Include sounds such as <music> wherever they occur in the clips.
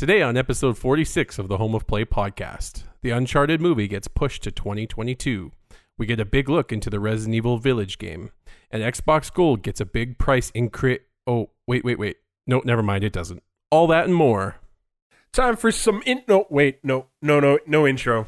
Today, on episode 46 of the Home of Play podcast, the Uncharted movie gets pushed to 2022. We get a big look into the Resident Evil Village game, and Xbox Gold gets a big price increase. Oh, wait, wait, wait. No, never mind, it doesn't. All that and more. Time for some in. No, wait, no, no, no, no intro.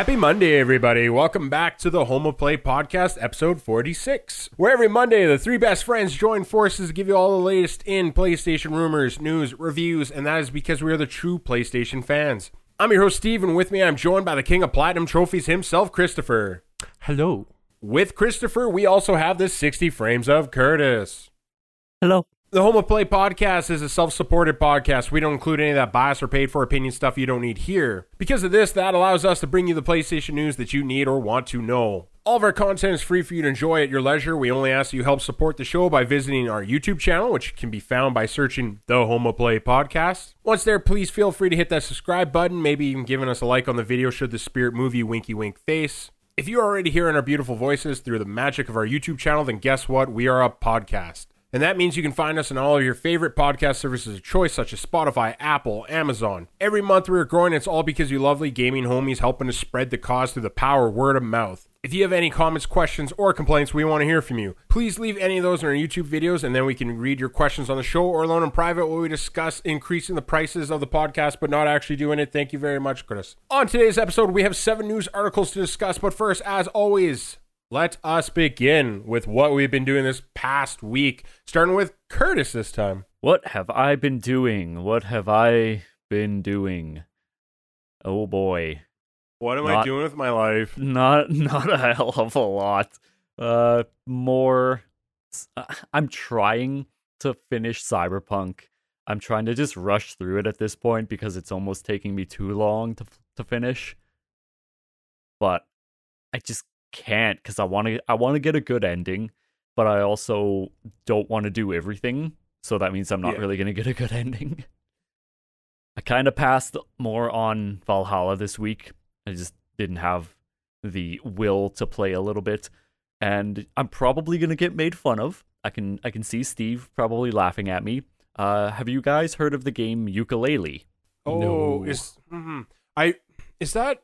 Happy Monday, everybody. Welcome back to the Home of Play podcast, episode 46, where every Monday the three best friends join forces to give you all the latest in PlayStation rumors, news, reviews, and that is because we are the true PlayStation fans. I'm your host, Steve, and with me I'm joined by the king of platinum trophies himself, Christopher. Hello. With Christopher, we also have the 60 frames of Curtis. Hello. The Home of Play podcast is a self supported podcast. We don't include any of that bias or paid for opinion stuff you don't need here. Because of this, that allows us to bring you the PlayStation news that you need or want to know. All of our content is free for you to enjoy at your leisure. We only ask that you help support the show by visiting our YouTube channel, which can be found by searching The Home of Play Podcast. Once there, please feel free to hit that subscribe button, maybe even giving us a like on the video should the spirit move you winky wink face. If you're already hearing our beautiful voices through the magic of our YouTube channel, then guess what? We are a podcast. And that means you can find us on all of your favorite podcast services of choice, such as Spotify, Apple, Amazon. Every month we're growing. It's all because you lovely gaming homies helping to spread the cause through the power word of mouth. If you have any comments, questions, or complaints, we want to hear from you. Please leave any of those in our YouTube videos, and then we can read your questions on the show or alone in private where we discuss increasing the prices of the podcast but not actually doing it. Thank you very much, Chris. On today's episode, we have seven news articles to discuss, but first, as always, let us begin with what we've been doing this past week, starting with Curtis this time. What have I been doing? What have I been doing? Oh boy. What am I Not- doing with my life? Not <laughs> not a hell of a lot. Uh more uh, I'm trying to finish Cyberpunk. I'm trying to just rush through it at this point because it's almost taking me too long to to finish. But I just can't cuz I want to I want to get a good ending, but I also don't want to do everything. So that means I'm not Yeah. really going to get a good <laughs> ending. I kind of passed more on Valhalla this week. I just didn't have the will to play a little bit, and I'm probably gonna get made fun of. I can I can see Steve probably laughing at me. Uh, have you guys heard of the game Yooka-Laylee? Oh, No. is mhm. I is that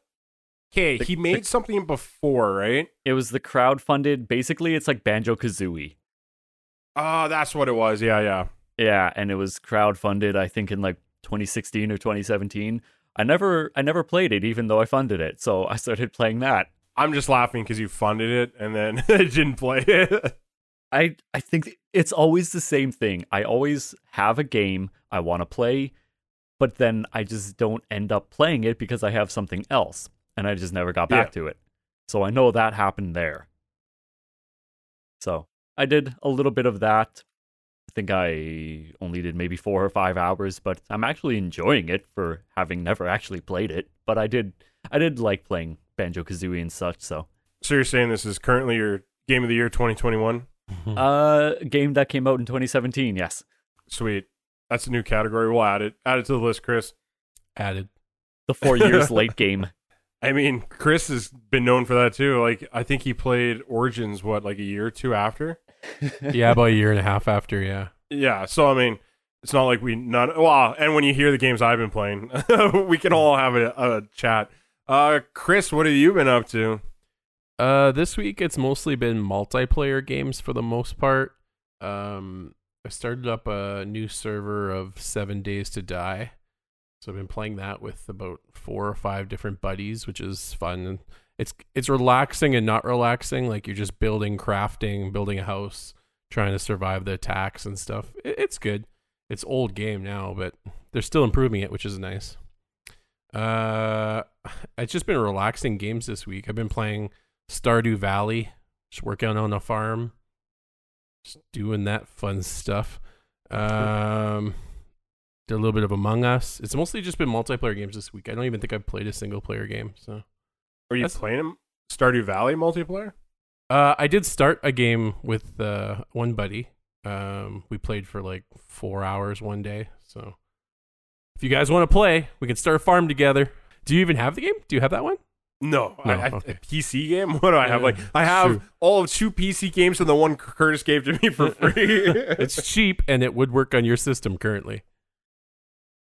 okay? The- He the- made something before, right? It was the crowd-funded. Basically, it's like Banjo Kazooie. Oh, ah, that's what it was. Yeah, yeah. Yeah, and it was crowd-funded. I think in like 2016 or 2017. I never I never played it, even though I funded it. So I started playing that. I'm just laughing because you funded it and then <laughs> I didn't play it. I I think it's always the same thing. I always have a game I want to play, but then I just don't end up playing it because I have something else, and I just never got back to it. So I know that happened there. So I did a little bit of that. I think I only did maybe four or five hours, but I'm actually enjoying it for having never actually played it. But I did I did like playing Banjo Kazooie and such. So so you're saying this is currently your game of the year 2021? <laughs> uh, game that came out in 2017. Yes. Sweet. That's a new category. We'll add it. Add it to the list, Chris. Added. the four years <laughs> late game. I mean, Chris has been known for that too. Like, I think he played Origins what, like a year or two after. <laughs> yeah, about a year and a half after, yeah. Yeah. So I mean, it's not like we not. Well, and when you hear the games I've been playing, <laughs> we can all have a, a chat. Uh, Chris, what have you been up to? Uh, this week it's mostly been multiplayer games for the most part. Um, I started up a new server of Seven Days to Die, so I've been playing that with about four or five different buddies, which is fun. It's it's relaxing and not relaxing. Like you're just building, crafting, building a house, trying to survive the attacks and stuff. It, it's good. It's old game now, but they're still improving it, which is nice. Uh, it's just been relaxing games this week. I've been playing Stardew Valley, just working on a farm, just doing that fun stuff. Um, did a little bit of Among Us. It's mostly just been multiplayer games this week. I don't even think I've played a single player game. So, Are you That's- playing? Stardew Valley multiplayer? uh, I did start a game with uh, one buddy. Um, we played for like four hours one day. So, if you guys want to play, we can start a farm together. Do you even have the game? Do you have that one? No, No, I, okay. a PC game. <laughs> What do I have? Like I have all of two PC games and the one Curtis gave to me for <laughs> free. It's cheap and it would work on your system currently.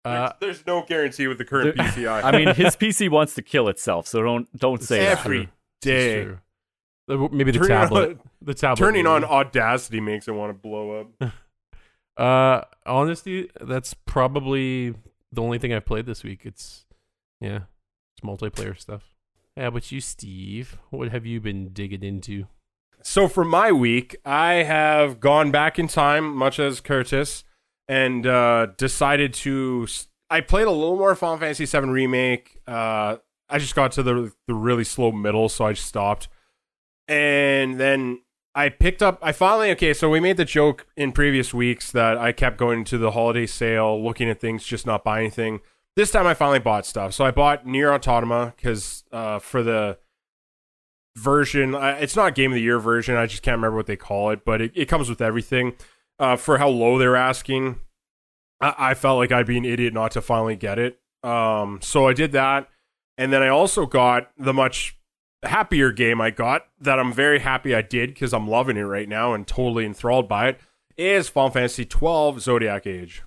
Uh, there's, there's no guarantee with the current There- PCI. <laughs> I mean, his PC wants to kill itself, so don't don't say that. every This is day. true. Maybe the Turning tablet. on- <laughs> the tablet. Turning on. Audacity makes it want to blow up. <laughs> Uh, honestly, that's probably the only thing I've played this week. It's yeah, it's multiplayer stuff. Yeah, but you, Steve, what have you been digging into? So for my week, I have gone back in time, much as Curtis, and uh, decided to. I played a little more Final Fantasy VII remake. Uh, I just got to the the really slow middle, so I just stopped. And then I picked up. I finally okay. So we made the joke in previous weeks that I kept going to the holiday sale, looking at things, just not buying anything. This time I finally bought stuff. So I bought Nier Automata because uh, for the version. I- It's not game of the year version. I just can't remember what they call it, but it, it comes with everything. Uh, for how low they're asking, I, I felt like I'd be an idiot not to finally get it. Um, so I did that, and then I also got the much happier game I got that I'm very happy I did because I'm loving it right now and totally enthralled by it. Is Final Fantasy 12 Zodiac Age.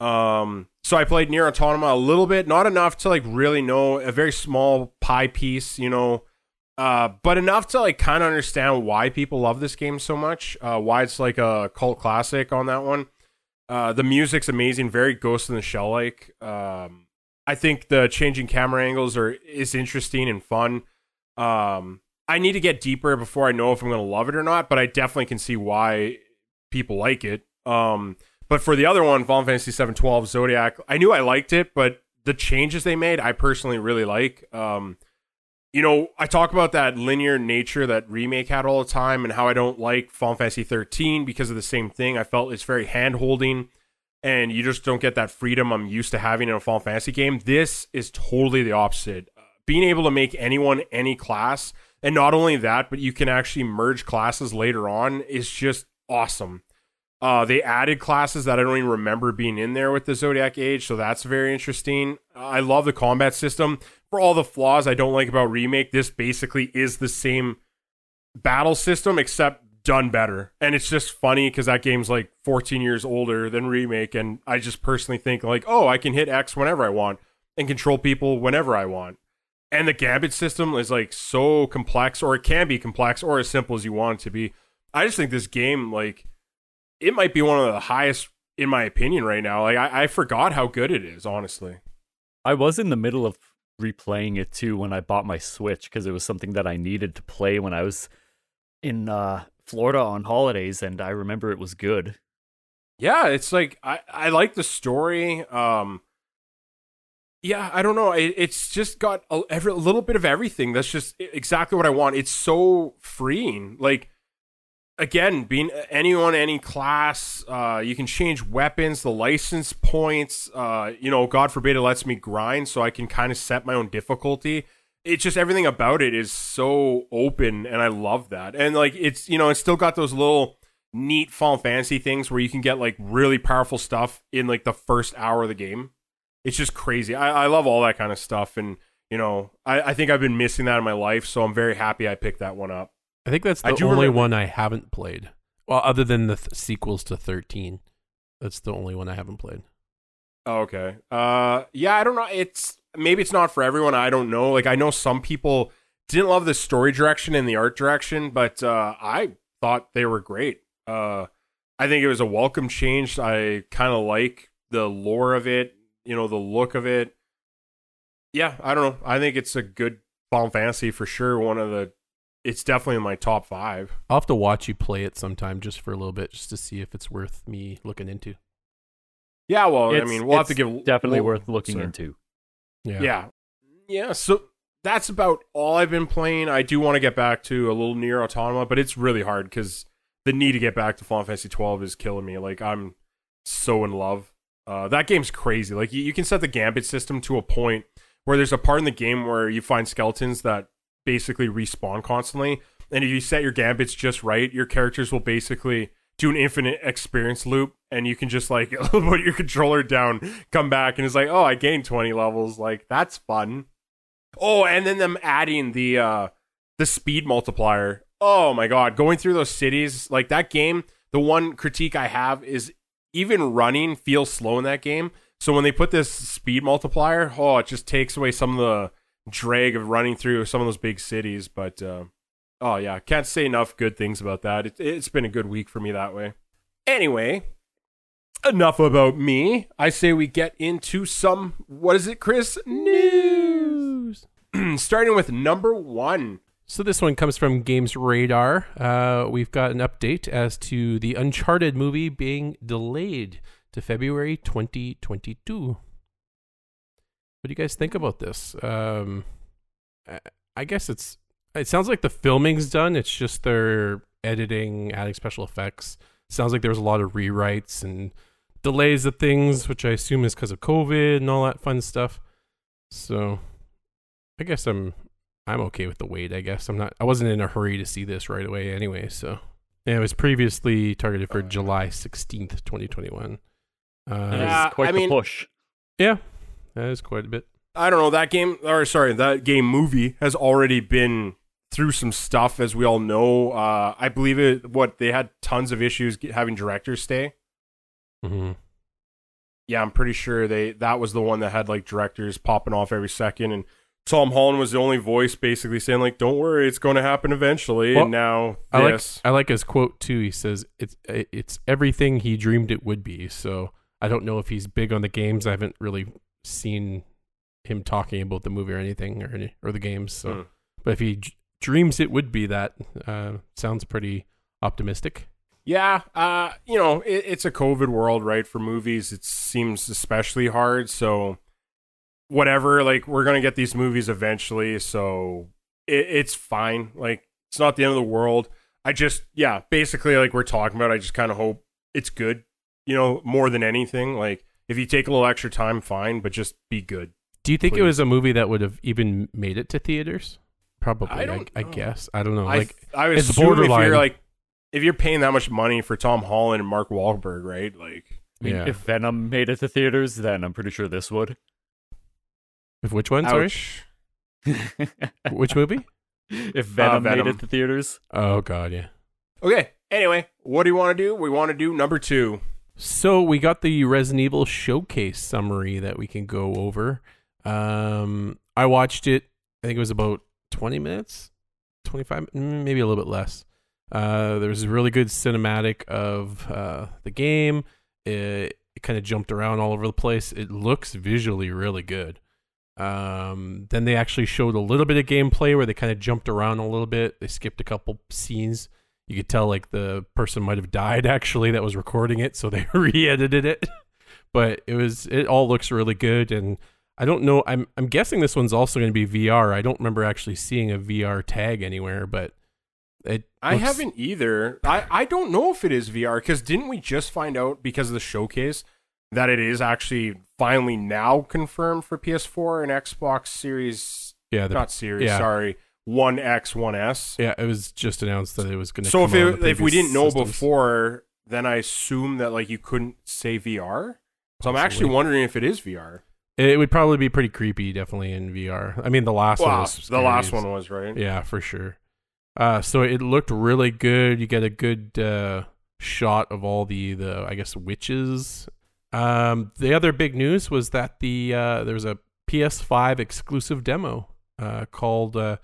Um, so I played Nier Automata a little bit, not enough to like really know a very small pie piece, you know, uh, but enough to like kind of understand why people love this game so much. Uh, why it's like a cult classic on that one. Uh, the music's amazing, very Ghost in the Shell like. Um, I think the changing camera angles are is interesting and fun. Um, I need to get deeper before I know if I'm going to love it or not, but I definitely can see why people like it. Um, but for the other one, Final Fantasy Seven Twelve Zodiac, I knew I liked it, but the changes they made, I personally really like. Um, you know, I talk about that linear nature that remake had all the time and how I don't like Final Fantasy 13 because of the same thing. I felt it's very hand holding and you just don't get that freedom I'm used to having in a Final Fantasy game. This is totally the opposite. Uh, being able to make anyone any class, and not only that, but you can actually merge classes later on is just awesome. Uh, they added classes that I don't even remember being in there with the Zodiac Age, so that's very interesting. I love the combat system. For all the flaws I don't like about Remake, this basically is the same battle system except done better. And it's just funny because that game's like 14 years older than Remake, and I just personally think like, oh, I can hit X whenever I want and control people whenever I want. And the Gambit system is like so complex, or it can be complex, or as simple as you want it to be. I just think this game, like, it might be one of the highest in my opinion right now. Like, I, I forgot how good it is, honestly. I was in the middle of replaying it too when I bought my Switch because it was something that I needed to play when I was in uh, Florida on holidays, and I remember it was good. Yeah, it's like I, I like the story. Um, yeah, I don't know. It, it's just got a, every, a little bit of everything. That's just exactly what I want. It's so freeing. Like again, being anyone, any class, uh, you can change weapons, the license points. Uh, you know, God forbid it lets me grind, so I can kind of set my own difficulty. It's just everything about it is so open, and I love that. And like, it's you know, it's still got those little neat Final Fantasy things where you can get like really powerful stuff in like the first hour of the game. It's just crazy. I, I love all that kind of stuff, and you know, I, I think I've been missing that in my life, so I'm very happy I picked that one up. I think that's the only remember- one I haven't played. Well, other than the th- sequels to 13. That's the only one I haven't played. Oh, okay. Uh, yeah, I don't know. It's maybe it's not for everyone. I don't know. Like I know some people didn't love the story direction and the art direction, but uh, I thought they were great. Uh, I think it was a welcome change. I kind of like the lore of it. You know, the look of it. Yeah, I don't know. I think it's a good Final Fantasy for sure. One of the. It's definitely in my top five. I'll have to watch you play it sometime just for a little bit, just to see if it's worth me looking into. Yeah, well, I mean, we'll have to give definitely we'll- worth looking sorry. into. Yeah. yeah. yeah so that's about all i've been playing i do want to get back to a little nier automata but it's really hard because the need to get back to final fantasy 12 is killing me like i'm so in love uh, that game's crazy like you, you can set the gambit system to a point where there's a part in the game where you find skeletons that basically respawn constantly and if you set your gambits just right your characters will basically do an infinite experience loop and you can just like <laughs> put your controller down come back and it's like oh i gained 20 levels like that's fun Oh, and then them adding the uh the speed multiplier. Oh my god, going through those cities like that game. The one critique I have is even running feels slow in that game. So when they put this speed multiplier, oh, it just takes away some of the drag of running through some of those big cities. But uh, oh yeah, can't say enough good things about that. It, it's been a good week for me that way. Anyway, enough about me. I say we get into some what is it, Chris? News. <clears throat> Starting with number one. So this one comes from GamesRadar. Uh, we've got an update as to the Uncharted movie being delayed to February 2022. What do you guys think about this? Um, I- I guess it's. It sounds like the filming's done. It's just they're editing, adding special effects. Sounds like there was a lot of rewrites and delays of things, which I assume is because of COVID and all that fun stuff. So, I guess I'm I'm okay with the wait. I guess I'm not. I wasn't in a hurry to see this right away anyway. So yeah, it was previously targeted for July 16th, 2021. Uh, Yeah, quite I the mean- push. yeah, that is quite a bit. I don't know that game or sorry, that game movie has already been through some stuff as we all know. Uh I believe it what they had tons of issues having directors stay. Mm-hmm. Yeah, I'm pretty sure they that was the one that had like directors popping off every second and Tom Holland was the only voice basically saying like don't worry, it's going to happen eventually Well, and now I like. I like his quote too. He says it's it's everything he dreamed it would be. So I don't know if he's big on the games. I haven't really seen him talking about the movie or anything or any, or the games. So, Hmm. but if he d- dreams it would be that, uh, sounds pretty optimistic. Yeah, uh, you know, it, it's a COVID world, right? For movies, it seems especially hard. So, whatever, like, we're gonna get these movies eventually, so it, it's fine. Like, it's not the end of the world. I just, yeah, basically, like we're talking about, I just kind of hope it's good. You know, more than anything, like if you take a little extra time, fine, but just be good. Do you think it was a movie that would have even made it to theaters? Probably. I I, don't I, know. guess. I don't know. I, like, I would it's assume if borderline. you're like, if you're paying that much money for Tom Holland and Mark Wahlberg, right? Like, I mean, yeah. if Venom made it to theaters, then I'm pretty sure this would. if which one? Sorry, <laughs> which movie? if Venom, uh, made Venom. it to theaters, Oh God, yeah. Okay. Anyway, what do you want to do? We want to do number two. So we got the Resident Evil showcase summary that we can go over. Um, I watched it. I think it was about twenty minutes, twenty five, maybe a little bit less. Uh, there was a really good cinematic of uh, the game. It, it kind of jumped around all over the place. It looks visually really good. Um, then they actually showed a little bit of gameplay where they kind of jumped around a little bit. They skipped a couple scenes. You could tell like the person might have died actually that was recording it, so they <laughs> re-edited it. but it was it all looks really good, and I don't know. I'm I'm guessing this one's also going to be VR. I don't remember actually seeing a VR tag anywhere, but it. I looks- haven't either. I, I don't know if it is VR because didn't we just find out because of the showcase that it is actually finally now confirmed for PS4 and Xbox Series, Yeah, the, not Series, yeah. sorry, One X, One S. yeah. It was just announced that it was going to. So if come out on it, if we didn't know systems. before, then I assume that like you couldn't say VR. So I'm actually wondering if it is VR. it would probably be pretty creepy, definitely in VR. I mean, the last one was the last one was right. Yeah, for sure. Uh, so it looked really good. You get a good uh, shot of all the the I guess witches. Um, the other big news was that the uh, there was a PS5 exclusive demo uh, called uh,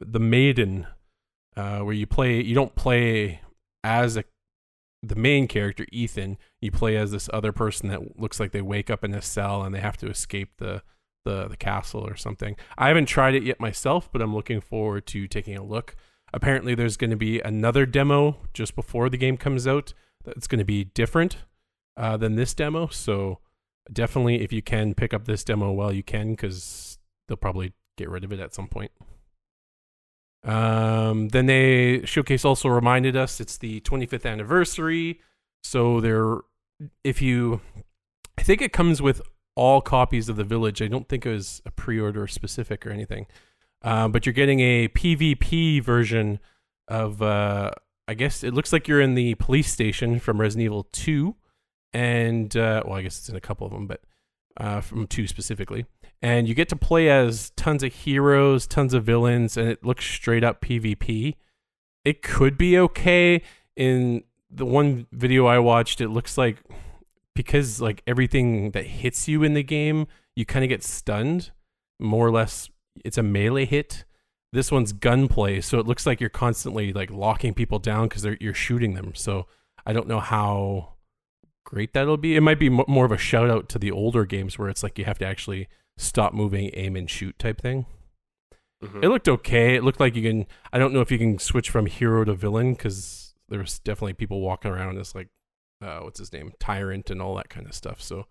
the Maiden, uh, where you play. You don't play as a the main character Ethan. You play as this other person that looks like they wake up in a cell and they have to escape the the the castle or something. I haven't tried it yet myself, but I'm looking forward to taking a look. Apparently, there's going to be another demo just before the game comes out that's going to be different uh, than this demo. So definitely, if you can pick up this demo while you can, because they'll probably get rid of it at some point. Um, then they showcase also reminded us it's the 25th anniversary. So there, if you, I think it comes with all copies of the village. I don't think it was a pre-order specific or anything. Uh, but you're getting a PvP version of. Uh, I guess it looks like you're in the police station from Resident Evil 2, and uh, well, I guess it's in a couple of them, but uh, from two specifically. And you get to play as tons of heroes, tons of villains, and it looks straight up PvP. It could be okay. In the one video I watched, it looks like because like everything that hits you in the game, you kind of get stunned. More or less, it's a melee hit. This one's gunplay, so it looks like you're constantly like locking people down because you're shooting them. So I don't know how great that'll be. It might be more of a shout out to the older games where it's like you have to actually stop moving, aim and shoot type thing. Mhm. It looked okay. It looked like you can. I don't know if you can switch from hero to villain because there's definitely people walking around as like, uh, what's his name, tyrant and all that kind of stuff. So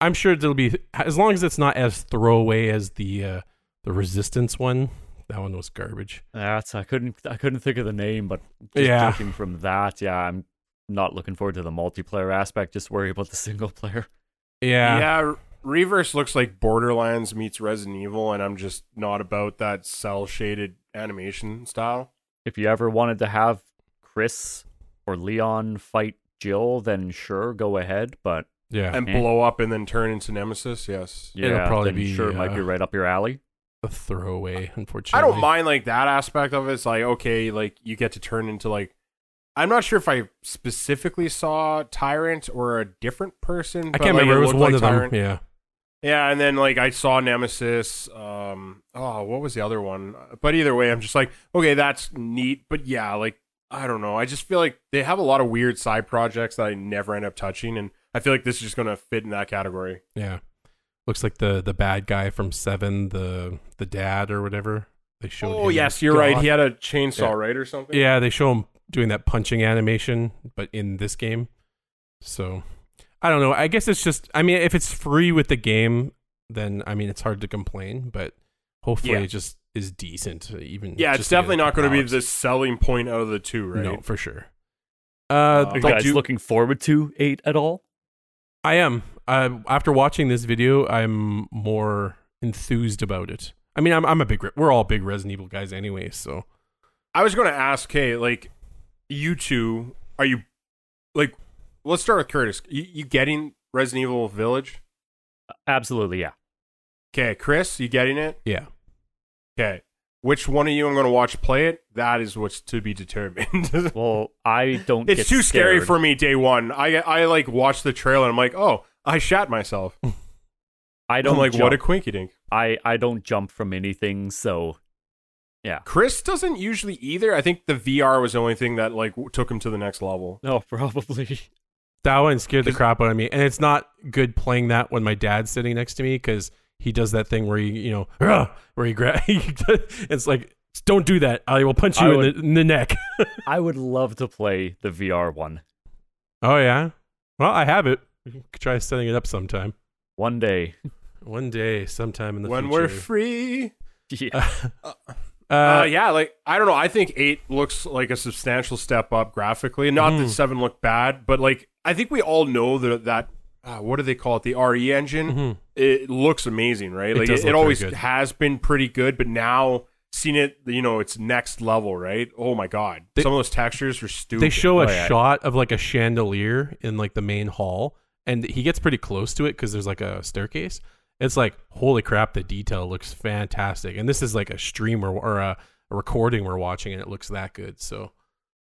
I'm sure it'll be as long as it's not as throwaway as the uh, the resistance one. That one was garbage. That's I couldn't I couldn't think of the name, but just Yeah. judging from that, yeah, I'm not looking forward to the multiplayer aspect. Just worry about the single player. Yeah. Yeah, Re:Verse looks like Borderlands meets Resident Evil, and I'm just not about that cel shaded animation style. If you ever wanted to have Chris or Leon fight Jill, then sure, go ahead. But Yeah. And Eh. blow up and then turn into Nemesis, yes. yeah, probably be, sure it might be uh, right up your alley. a throwaway, unfortunately. I don't mind like that aspect of it. It's like, okay, like you get to turn into like I'm not sure if I specifically saw Tyrant or a different person. I but, can't like, remember. It was one like of them. Yeah. Yeah, and then like I saw Nemesis. Um, oh, what was the other one? But either way, I'm just like, okay, that's neat. But yeah, like I don't know. I just feel like they have a lot of weird side projects that I never end up touching, and I feel like this is just gonna fit in that category. Yeah. Looks like the the bad guy from Seven, the the dad or whatever. They showed. Oh yes, you're right. He had a chainsaw, Yeah. right, or something. Yeah, they show him doing that punching animation, but in this game. So I don't know. I guess it's just. I mean, if it's free with the game, then I mean, it's hard to complain. But hopefully, Yeah. it just is decent. Even Yeah, it's just to get definitely not going to be the selling point out of the two, right? No, for sure. Uh, Uh, Are you guys do- looking forward to eight at all? I am. Uh, after watching this video, I'm more enthused about it. I mean, I'm I'm a big. We're all big Resident Evil guys anyway, so I was going to ask, hey, like you two, are you like? Let's start with Curtis. You, you getting Resident Evil Village? Absolutely, yeah. Okay, Chris, you getting it? yeah. Okay. Which one of you I'm going to watch play it? That is what's to be determined. <laughs> Well, I don't. it's get too scary for me day one. I I like watch the trailer and I'm like, oh, I shat myself. <laughs> I I'm don't like, jump. what a quinky dink. I I don't jump from anything, so yeah. Chris doesn't usually either. I think the VR was the only thing that like w- took him to the next level. no, oh, <laughs> probably. That one scared the crap out of me, and it's not good playing that when my dad's sitting next to me because he does that thing where he, you know, "Ugh," <laughs> where he grab. <laughs> it's like, don't do that. I will punch I you in, the, in the neck. <laughs> I would love to play the VR one oh yeah. Well, I have it. We can try setting it up sometime. one day. One day, sometime in the when future. we're free. Yeah. uh, Uh, yeah, like I don't know. I think eight looks like a substantial step up graphically. Not that Mhm. seven looked bad, but like I think we all know that that uh, what do they call it? The RE engine. mhm. It looks amazing, right? It like it, it always good. has been pretty good, but now seeing it, you know, it's next level, right? Oh my god, They- some of those textures are stupid. They show a Oh, yeah. shot of like a chandelier in like the main hall, and he gets pretty close to it because there's like a staircase. It's like holy crap, the detail looks fantastic, and this is like a stream or, or a, a recording we're watching, and it looks that good. So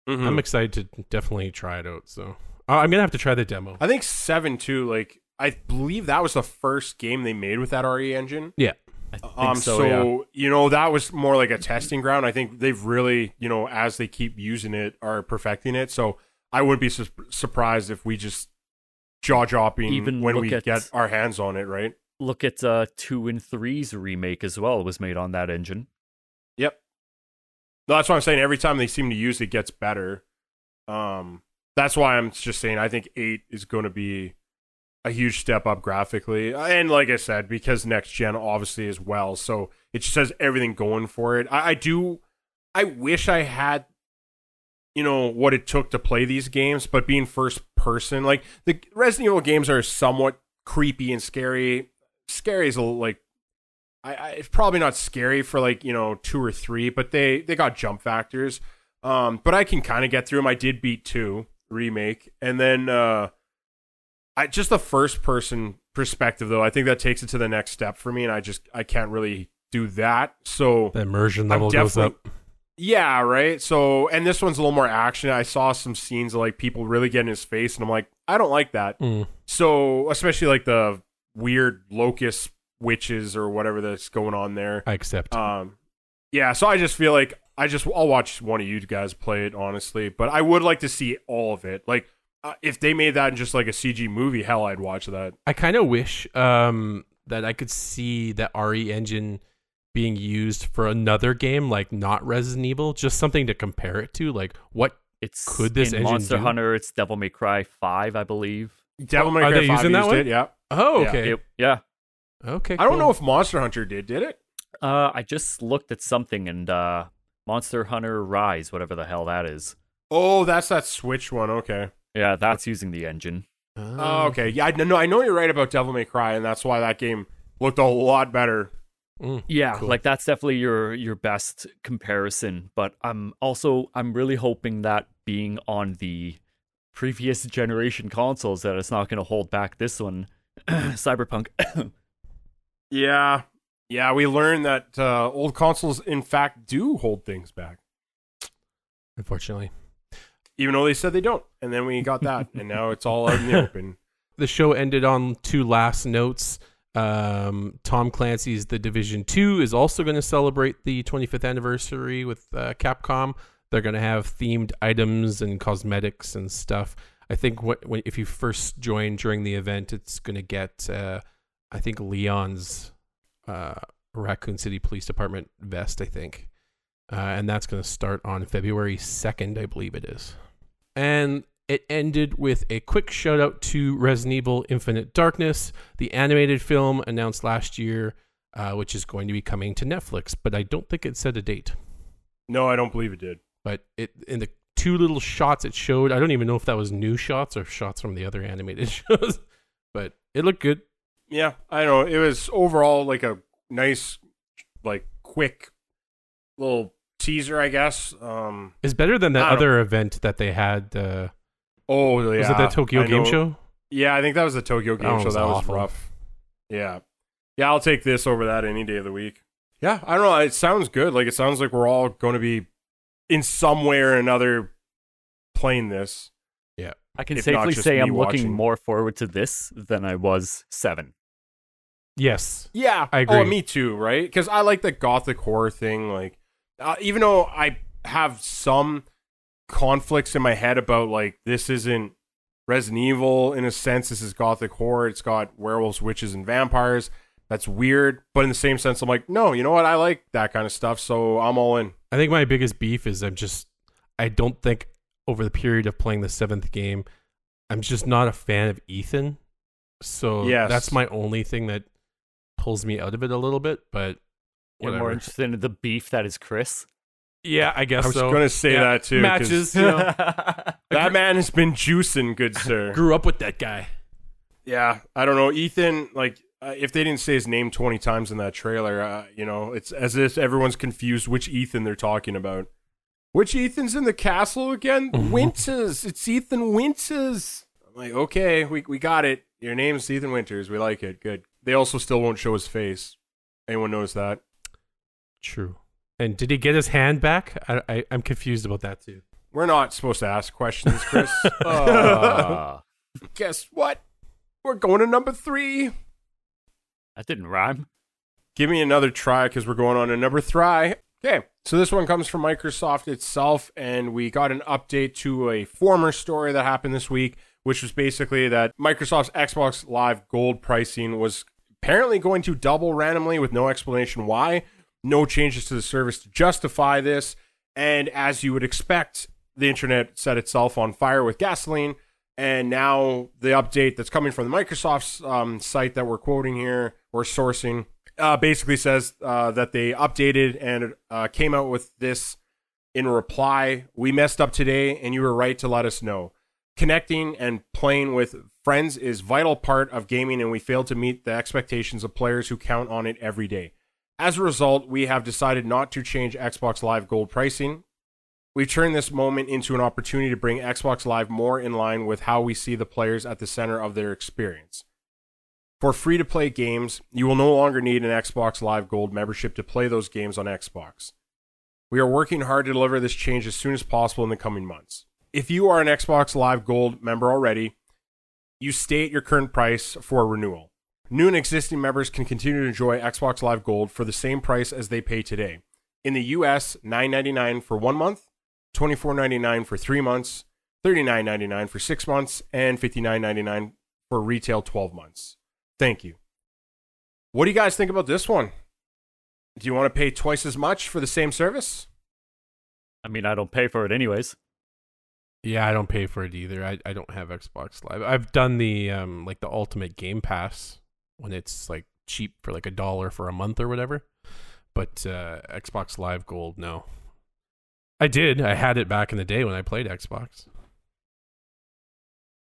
Mhm. I'm excited to definitely try it out. So I- I'm gonna have to try the demo. I think seven too. Like I believe that was the first game they made with that RE engine. Yeah, I think Um, so, so, yeah. you know that was more like a testing ground. I think they've really, you know, as they keep using it, are perfecting it. So I wouldn't be su- surprised if we just jaw dropping Even when we at- get our hands on it. Right? Look at uh, two and three's remake as well. Was made on that engine. Yep. No, that's what I'm saying. Every time they seem to use it, gets better. Um, that's why I'm just saying I think eight is going to be a huge step up graphically, and like I said, because next gen obviously as well. So it just has everything going for it. I, I do. I wish I had, you know, what it took to play these games, but being first person, like the Resident Evil games are somewhat creepy and scary. Scary is a little like I, I it's probably not scary for like you know two or three, but they they got jump factors. Um, but I can kind of get through them. I did beat two remake, and then uh, I just the first person perspective though. I think that takes it to the next step for me, and I just I can't really do that. So The immersion level goes up. yeah, right. So and this one's a little more action. I saw some scenes of like people really getting his face, and I'm like, I don't like that. Mm. So especially like the weird locust witches or whatever that's going on there. I accept. Um, yeah. So I just feel like I just I'll watch one of you guys play it honestly, but I would like to see all of it. Like uh, if they made that in just like a CG movie, hell, I'd watch that. I kind of wish um, that I could see that RE engine being used for another game, like not Resident Evil, just something to compare it to. Like, what? It's Could this in engine Monster do? Hunter. It's Devil May Cry Five, I believe. Devil May are Cry they 5 using that used one? It, yeah. Oh, Yeah. okay. It- yeah. Okay. I don't cool. know if Monster Hunter did. Did it? Uh, I just looked at something and uh, Monster Hunter Rise, whatever the hell that is. Oh, that's that Switch one. Okay. Yeah, that's using the engine. Oh, okay. Yeah, I know. I know you're right about Devil May Cry, and that's why that game looked a lot better. Mm. Yeah, Cool. like that's definitely your your best comparison. But I'm also I'm really hoping that being on the previous generation consoles that it's not going to hold back this one, <coughs> Cyberpunk. <coughs> Yeah. Yeah, we learned that uh, old consoles, in fact, do hold things back, Unfortunately, even though they said they don't. And then we got that, and now it's all out in the <laughs> open. the show ended on two last notes. Um, Tom Clancy's The Division 2 is also going to celebrate the 25th anniversary with uh, Capcom. They're going to have themed items and cosmetics and stuff. I think what, when, if you first join during the event, it's going to get, uh, I think, Leon's uh, Raccoon City Police Department vest, I think. Uh, and that's going to start on February 2nd, I believe it is. And it ended with a quick shout out to Resident Evil Infinite Darkness, the animated film announced last year, uh, which is going to be coming to Netflix, but I don't think it said a date. No, I don't believe it did. But it in the two little shots it showed, I don't even know if that was new shots or shots from the other animated <laughs> shows, but it looked good. Yeah, I know. It was overall like a nice, like, quick little teaser, I guess. Um, It's better than that other event that they had. Uh, oh, yeah. was it the Tokyo I Game know- Show? Yeah, I think that was the Tokyo Game one Show. That was rough. Yeah. Yeah, I'll take this over that any day of the week. Yeah, I don't know. It sounds good. Like, it sounds like we're all going to be in some way or another playing this. Yeah. I can If safely say I'm looking more forward to this than I was seven. Yes. Yeah, I agree. Oh, me too. Right? Because I like the gothic horror thing. Like, uh, even though I have some conflicts in my head about like this isn't Resident Evil in a sense. This is gothic horror. It's got werewolves, witches, and vampires. That's weird. But in the same sense, I'm like, no, you know what? I like that kind of stuff, so I'm all in. I think my biggest beef is I'm just I don't think over the period of playing the seventh game, I'm just not a fan of Ethan. So Yes. that's my only thing that pulls me out of it a little bit. But You're more interested in the beef that is Chris. yeah, I guess I was so. gonna say Yeah, that too. Matches, you know. <laughs> That man has been juicing, good <laughs> sir. Grew up with that guy. Yeah, I don't know. Ethan, like, uh, if they didn't say his name 20 times in that trailer, uh, you know, it's as if everyone's confused which Ethan they're talking about. Which Ethan's in the castle again? Winters. It's Ethan Winters. I'm like, okay, we, we got it. Your name's Ethan Winters. We like it. Good. They also still won't show his face. Anyone notice that? True. And did he get his hand back? I, I I'm confused about that too. We're not supposed to ask questions, Chris. Uh, <laughs> <laughs> guess what? We're going to number three. That didn't rhyme. Give me another try because we're going on to number three. Okay, so this one comes from Microsoft itself, and we got an update to a former story that happened this week, which was basically that Microsoft's Xbox Live Gold pricing was apparently going to double randomly with no explanation why. No changes to the service to justify this. And as you would expect, the internet set itself on fire with gasoline. And now the update that's coming from the Microsoft's um, site that we're quoting here, we're sourcing, uh, basically says uh, that they updated and uh, came out with this in reply. We messed up today, and you were right to let us know. Connecting and playing with friends is vital part of gaming, and we failed to meet the expectations of players who count on it every day. As a result, we have decided not to change Xbox Live Gold pricing. We've turned this moment into an opportunity to bring Xbox Live more in line with how we see the players at the center of their experience. For free to play games, you will no longer need an Xbox Live Gold membership to play those games on Xbox. We are working hard to deliver this change as soon as possible in the coming months. If you are an Xbox Live Gold member already, you stay at your current price for renewal. New and existing members can continue to enjoy Xbox Live Gold for the same price as they pay today. In the US, $9.99 for one month, $24.99 for three months, $39.99 for six months, and $59.99 for retail 12 months. Thank you. What do you guys think about this one? Do you want to pay twice as much for the same service? I mean, I don't pay for it anyways. Yeah, I don't pay for it either. I, I don't have Xbox Live. I've done the um like the Ultimate Game Pass when it's like cheap for like a dollar for a month or whatever. But uh Xbox Live Gold, no. I did. I had it back in the day when I played Xbox.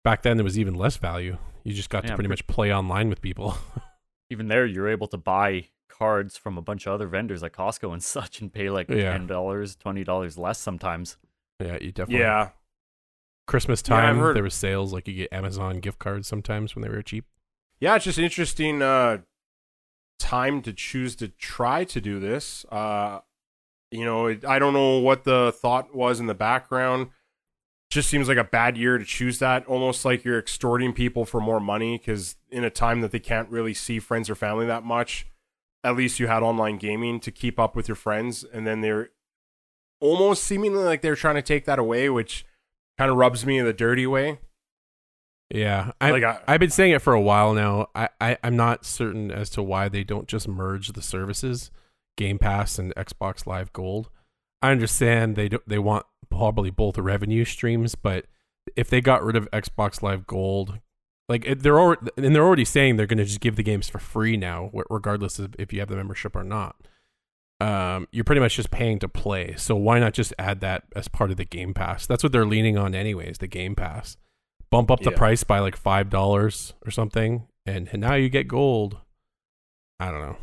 Back then there was even less value. You just got to Yeah, pretty pre- much play online with people. <laughs> Even there, you're able to buy cards from a bunch of other vendors like Costco and <laughs> such and pay like Yeah. ten dollars, twenty dollars less sometimes. yeah, you definitely Yeah. Christmas Yeah, time heard- there was sales like you get Amazon gift cards sometimes when they were cheap. Yeah, it's just interesting uh time to choose to try to do this. Uh you know, it, I don't know what the thought was in the background. Just seems like a bad year to choose that. Almost like you're extorting people for more money because in a time that they can't really see friends or family that much, at least you had online gaming to keep up with your friends, and then they're almost seemingly like they're trying to take that away, which kind of rubs me in the dirty way. Yeah, I, Like, I- I've been saying it for a while now. I, I I'm not certain as to why they don't just merge the services, Game Pass and Xbox Live Gold. I understand they do, they want probably both revenue streams, but if they got rid of Xbox Live Gold, like they're already and they're already saying they're going to just give the games for free now, regardless of if you have the membership or not. Um, you're pretty much just paying to play. So why not just add that as part of the Game Pass? That's what they're leaning on, anyways. The Game Pass bump up the Yeah. price by like five dollars or something, and, and now you get gold. I don't know.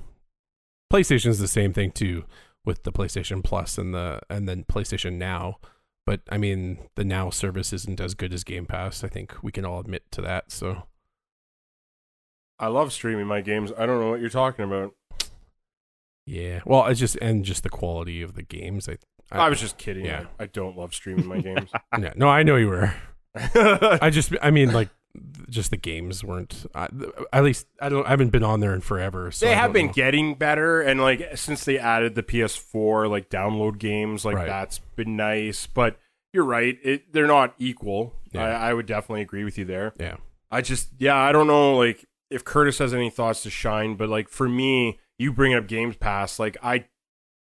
PlayStation's the same thing too with the PlayStation Plus and the and then PlayStation Now. But I mean, the Now service isn't as good as Game Pass. I think we can all admit to that. So I love streaming my games. I don't know what you're talking about. yeah, well, it's just and just the quality of the games. I I, was just kidding. yeah. I, I don't love streaming my games. <laughs> yeah, no, I know you were. <laughs> I just, I mean, like, just the games weren't. At least I don't. I haven't been on there in forever. So they have been know. getting better, and like since they added the PS4, like download games, like Right. that's been nice. But you're right; it they're not equal. Yeah. I, I would definitely agree with you there. Yeah, I just, yeah, I don't know, like if Curtis has any thoughts to shine, but like for me, you bring up Games Pass, like I,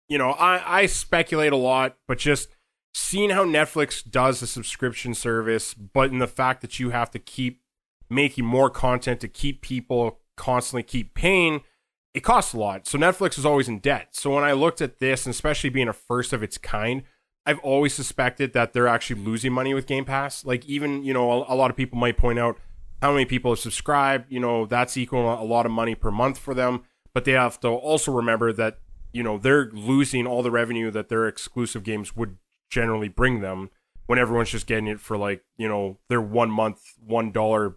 you know, I I speculate a lot, but just seeing how Netflix does a subscription service, but in the fact that you have to keep making more content to keep people constantly keep paying, it costs a lot. So Netflix is always in debt. So when I looked at this, and especially being a first of its kind, I've always suspected that they're actually losing money with Game Pass. Like even, you know, a, a lot of people might point out how many people have subscribed, you know, that's equal a lot of money per month for them, but they have to also remember that, you know, they're losing all the revenue that their exclusive games would generally bring them when everyone's just getting it for like, you know, their 1 month, $1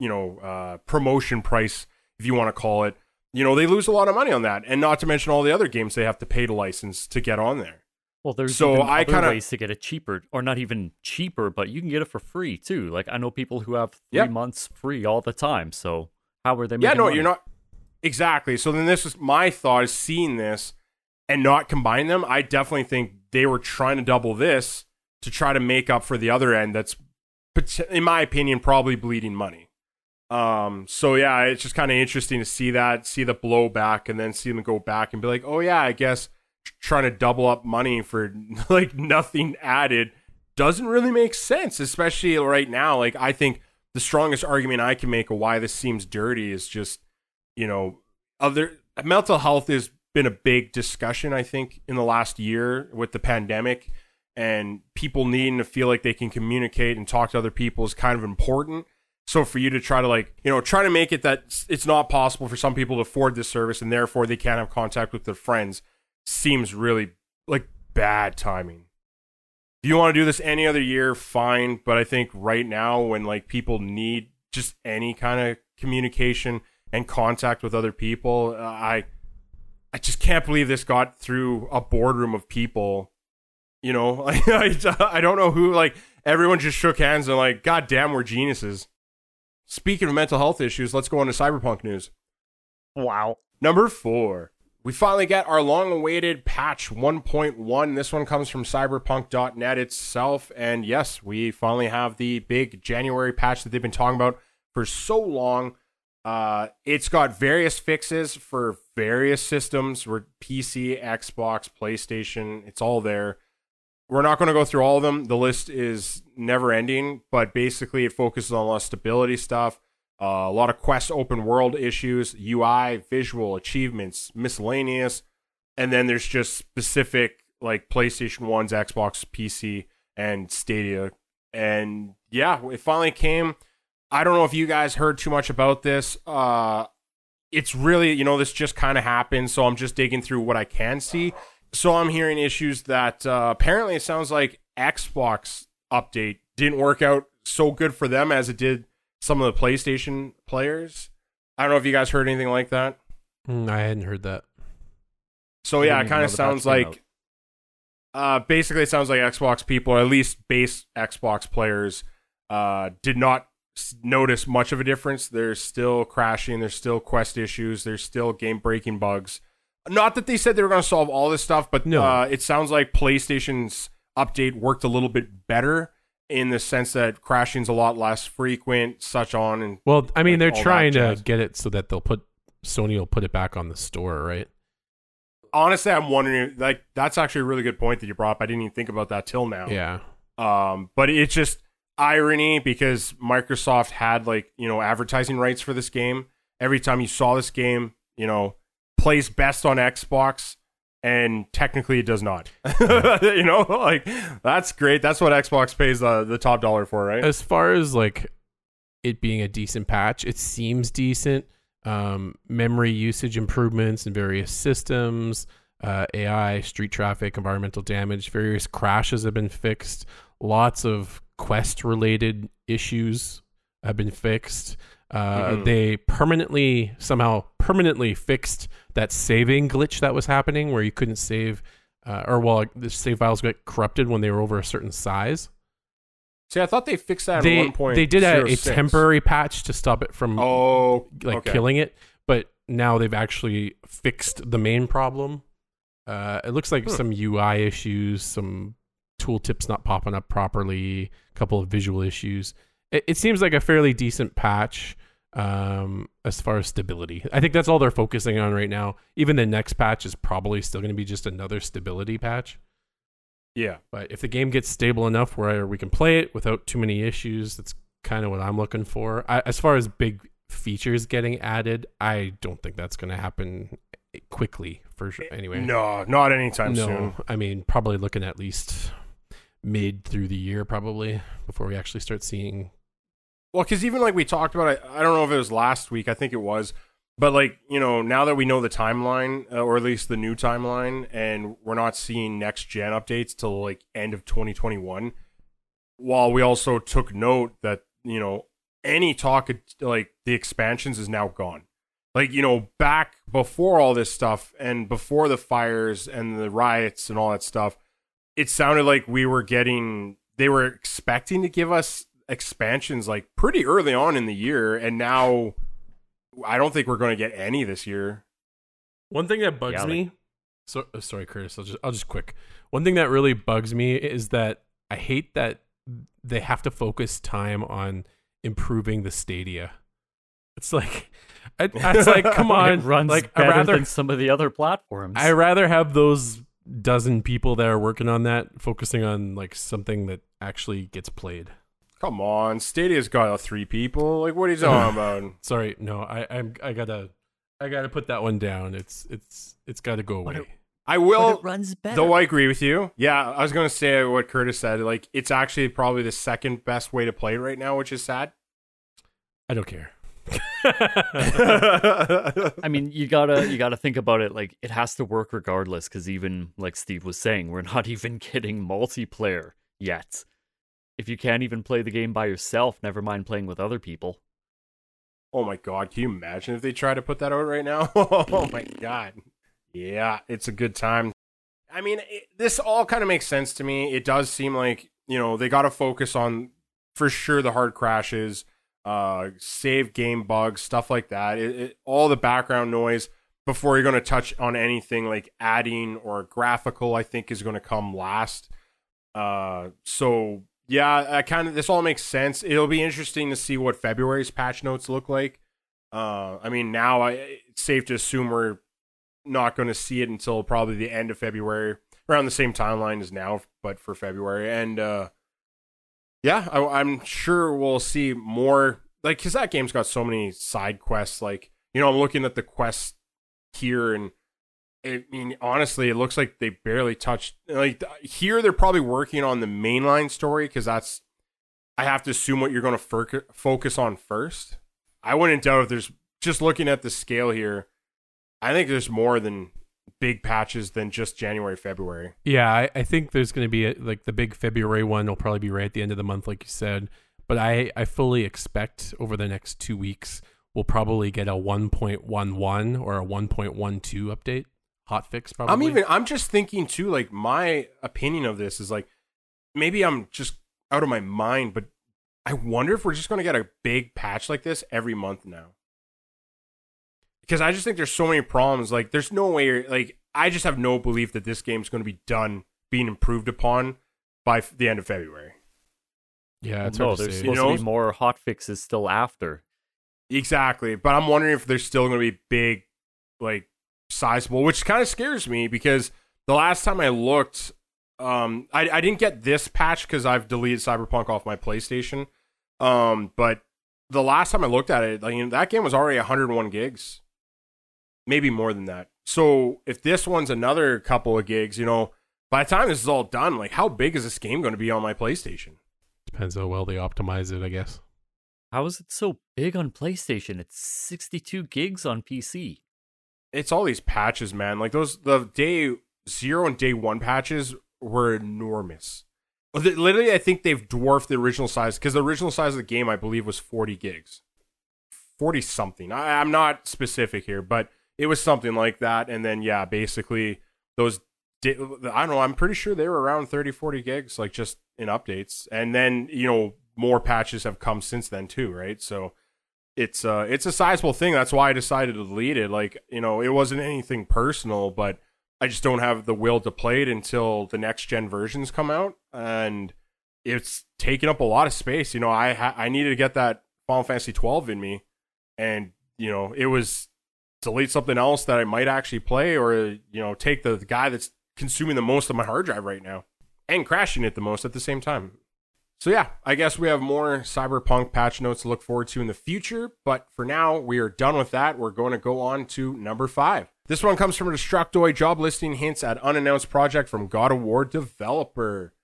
you know, uh, promotion price, if you want to call it, you know, they lose a lot of money on that. And not to mention all the other games they have to pay to license to get on there. Well, there's So I kinda- ways to get it cheaper, or not even cheaper, but you can get it for free too. Like I know people who have three Yep. months free all the time. So how are they? Yeah, no, money? you're not. Exactly. So then this is my thought is seeing this and not combine them. I definitely think they were trying to double this to try to make up for the other end that's, in my opinion, probably bleeding money. Um, so yeah, it's just kind of interesting to see that, see the blowback, and then see them go back and be like, oh yeah, I guess trying to double up money for <laughs> like nothing added doesn't really make sense, especially right now. Like I think the strongest argument I can make of why this seems dirty is just, you know, other mental health has been a big discussion, I think, in the last year with the pandemic and people needing to feel like they can communicate and talk to other people is kind of important. So for you to try to like, you know, try to make it that it's not possible for some people to afford this service and therefore they can't have contact with their friends seems really like bad timing. If you want to do this any other year, fine. But I think right now, when like people need just any kind of communication and contact with other people. Uh, I I just can't believe this got through a boardroom of people. You know, <laughs> I, I don't know who. Like everyone just shook hands and like, God damn, we're geniuses. Speaking of mental health issues, let's go on to cyberpunk news. Wow. Number four, we finally get our long awaited patch 1.1. This one comes from cyberpunk.net itself. And yes, we finally have the big January patch that they've been talking about for so long. Uh, it's got various fixes for various systems. We're PC, Xbox, PlayStation. It's all there. We're not going to go through all of them. The list is never ending, but basically it focuses on a lot of stability stuff, uh, a lot of quest open world issues, UI, visual, achievements, miscellaneous, and then there's just specific like PlayStation 1's, Xbox, PC, and Stadia. And yeah, it finally came. I don't know if you guys heard too much about this. Uh, it's really, you know, this just kind of happened. So I'm just digging through what I can see. So I'm hearing issues that uh, apparently it sounds like Xbox update didn't work out so good for them as it did some of the PlayStation players. I don't know if you guys heard anything like that. Mm, I hadn't heard that. So yeah, it kind of sounds like uh basically it sounds like Xbox people, or at least base Xbox players, uh did not notice much of a difference. There's still crashing, there's still quest issues, there's still game breaking bugs. Not that they said they were going to solve all this stuff, but No. uh, it sounds like PlayStation's update worked a little bit better in the sense that crashing's a lot less frequent, such on and Well, I mean, Like they're trying to jazz. get it so that they'll put Sony will put it back on the store, right? honestly, I'm wondering. Like, that's actually a really good point that you brought up. I didn't even think about that till now. Yeah. Um, but it's just irony because Microsoft had like you know advertising rights for this game. Every time you saw this game, you know, plays best on Xbox, and technically it does not. <laughs> you know, like that's great. That's what Xbox pays the the top dollar for, right? As far as like it being a decent patch, it seems decent. Um, memory usage improvements in various systems, uh, AI, street traffic, environmental damage, various crashes have been fixed. Lots of quest related issues have been fixed. Uh, Mhm. They permanently, somehow permanently fixed that saving glitch that was happening where you couldn't save, uh, or well, the save files got corrupted when they were over a certain size See, I thought they fixed that they at one point. they did a, a temporary patch to stop it from Oh, like okay. killing it, but now they've actually fixed the main problem. Uh, it looks like Hmm. some UI issues, some tooltips not popping up properly, a couple of visual issues. It, it seems like a fairly decent patch um, as far as stability. I think that's all they're focusing on right now. Even the next patch is probably still going to be just another stability patch. Yeah. But if the game gets stable enough where we can play it without too many issues, that's kind of what I'm looking for. I, as far as big features getting added, I don't think that's going to happen quickly for sure. Anyway, No, not anytime no. soon. I mean, probably looking at least mid through the year, probably before we actually start seeing. Well, because even like we talked about, I, I don't know if it was last week. I think it was, but like you know, now that we know the timeline, uh, or at least the new timeline, and we're not seeing next gen updates till like end of 2021. While we also took note that you know any talk like the expansions is now gone. Like you know, back before all this stuff and before the fires and the riots and all that stuff, it sounded like we were getting. They were expecting to give us expansions like pretty early on in the year, and now I don't think we're going to get any this year. One thing that bugs Yeah, like- me. So uh, sorry, Curtis. I'll just I'll just quick. One thing that really bugs me is that I hate that they have to focus time on improving the Stadia. It's like, I, it's like, <laughs> come on, it runs like better rather than some of the other platforms. I rather have those dozen people that are working on that focusing on like something that actually gets played. Come on, Stadia's got three people. Like, what are you talking <laughs> about? Sorry, no, I I'm I gotta I gotta put that one down. It's it's it's got to go away. it- I but will. it runs better. Though I agree with you. Yeah, I was going to say what Curtis said. Like, it's actually probably the second best way to play right now, which is sad. I don't care. <laughs> I mean, you gotta you gotta think about it. Like it has to work regardless, because even like Steve was saying, we're not <laughs> even getting multiplayer yet. If you can't even play the game by yourself, never mind playing with other people. Oh my god, can you imagine if they try to put that out right now? <laughs> oh my god. Yeah, it's a good time. I mean, it, this all kind of makes sense to me. It does seem like, you know, they got to focus on for sure the hard crashes, uh save game bugs, stuff like that. It, it, all the background noise before you're going to touch on anything like adding or graphical, I think is going to come last. Uh so yeah, I kind of this all makes sense. It'll be interesting to see what February's patch notes look like. Uh, I mean, now I, it's safe to assume we're not going to see it until probably the end of February, around the same timeline as now, but for February. And uh, yeah, I, am sure we'll see more. Like, because that game's got so many side quests. Like, you know, I'm looking at the quest here and I mean, honestly, it looks like they barely touched. Like here, they're probably working on the mainline story because that's. I have to assume what you're going to focus on first. I wouldn't doubt if there's just looking at the scale here. I think there's more than big patches than just January, February. Yeah, I, I think there's going to be a, like the big February one will probably be right at the end of the month, like you said. But I I fully expect over the next two weeks we'll probably get a 1.11 or a 1.12 update hot fix probably. I'm even I'm just thinking too like my opinion of this is like maybe I'm just out of my mind but I wonder if we're just going to get a big patch like this every month now. Because I just think there's so many problems like there's no way like I just have no belief that this game's going to be done being improved upon by f- the end of February. Yeah, it's no, there's supposed you know? to be more hot fixes still after. Exactly, but I'm wondering if there's still going to be big like sizable, which kind of scares me because the last time I looked, um, I, I didn't get this patch because I've deleted Cyberpunk off my PlayStation. Um, but the last time I looked at it, like you know, that game was already 101 gigs, maybe more than that. So if this one's another couple of gigs, you know, by the time this is all done, like how big is this game going to be on my PlayStation? Depends how well they optimize it, I guess. How is it so big on PlayStation? It's 62 gigs on PC it's all these patches, man. Like those the day zero and day one patches were enormous. Literally, I think they've dwarfed the original size because the original size of the game, I believe, was 40 gigs, 40 something. I, I'm not specific here, but it was something like that. And then, yeah, basically those, I don't know, I'm pretty sure they were around 30, 40 gigs, like just in updates. And then, you know, more patches have come since then too, right? So it's uh it's a sizable thing. That's why I decided to delete it. Like, you know, it wasn't anything personal, but I just don't have the will to play it until the next gen versions come out and it's taking up a lot of space. You know, I ha- I needed to get that Final Fantasy 12 in me and, you know, it was delete something else that I might actually play or, you know, take the, the guy that's consuming the most of my hard drive right now and crashing it the most at the same time. So yeah, I guess we have more Cyberpunk patch notes to look forward to in the future, but for now, we are done with that. We're going to go on to number five. This one comes from Destructoid job listing hints at unannounced project from God of War developer.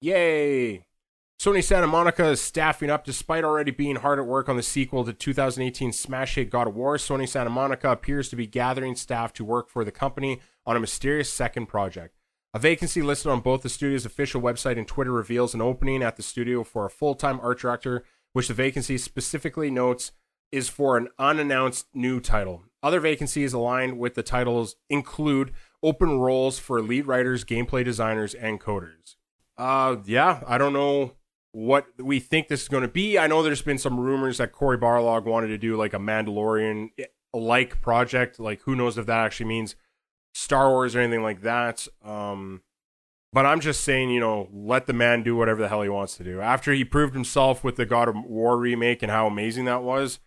Yay! Sony Santa Monica is staffing up despite already being hard at work on the sequel to 2018 smash hit God of War. Sony Santa Monica appears to be gathering staff to work for the company on a mysterious second project. A vacancy listed on both the studio's official website and Twitter reveals an opening at the studio for a full time art director, which the vacancy specifically notes is for an unannounced new title. Other vacancies aligned with the titles include open roles for lead writers, gameplay designers, and coders. Uh, yeah, I don't know what we think this is going to be. I know there's been some rumors that Cory Barlog wanted to do like a Mandalorian like project. Like, who knows if that actually means Star Wars or anything like that. Um, but I'm just saying, you know, let the man do whatever the hell he wants to do. After he proved himself with the God of War remake and how amazing that was,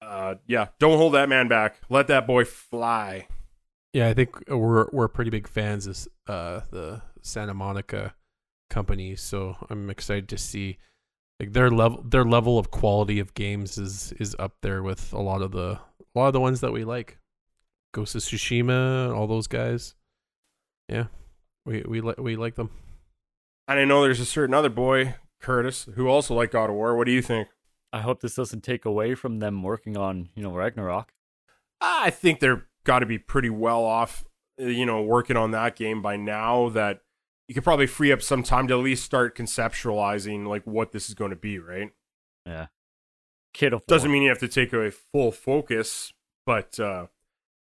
uh, yeah, don't hold that man back. Let that boy fly. Yeah, I think we're we're pretty big fans of uh, the Santa Monica company, so I'm excited to see like their level their level of quality of games is is up there with a lot of the a lot of the ones that we like. Ghost of Tsushima, all those guys. Yeah, we we like we like them. And I know there's a certain other boy, Curtis, who also liked God of War. What do you think? I hope this doesn't take away from them working on you know Ragnarok. I think they're got to be pretty well off, you know, working on that game by now. That you could probably free up some time to at least start conceptualizing like what this is going to be, right? Yeah. Kid Doesn't mean you have to take a full focus, but uh,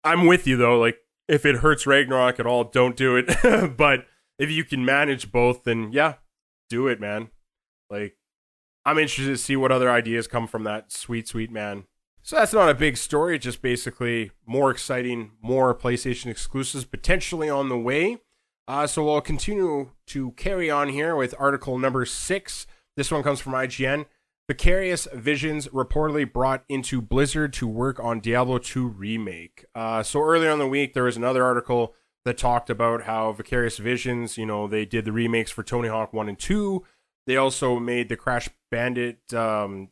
I'm with you though. Like, if it hurts Ragnarok at all, don't do it. <laughs> but if you can manage both, then yeah, do it, man. Like, I'm interested to see what other ideas come from that sweet, sweet man. So that's not a big story. Just basically more exciting, more PlayStation exclusives potentially on the way. Uh, so we'll continue to carry on here with article number six. This one comes from IGN. Vicarious Visions reportedly brought into Blizzard to work on Diablo 2 remake. Uh, so earlier in the week, there was another article that talked about how Vicarious Visions, you know, they did the remakes for Tony Hawk 1 and 2. They also made the Crash Bandit um,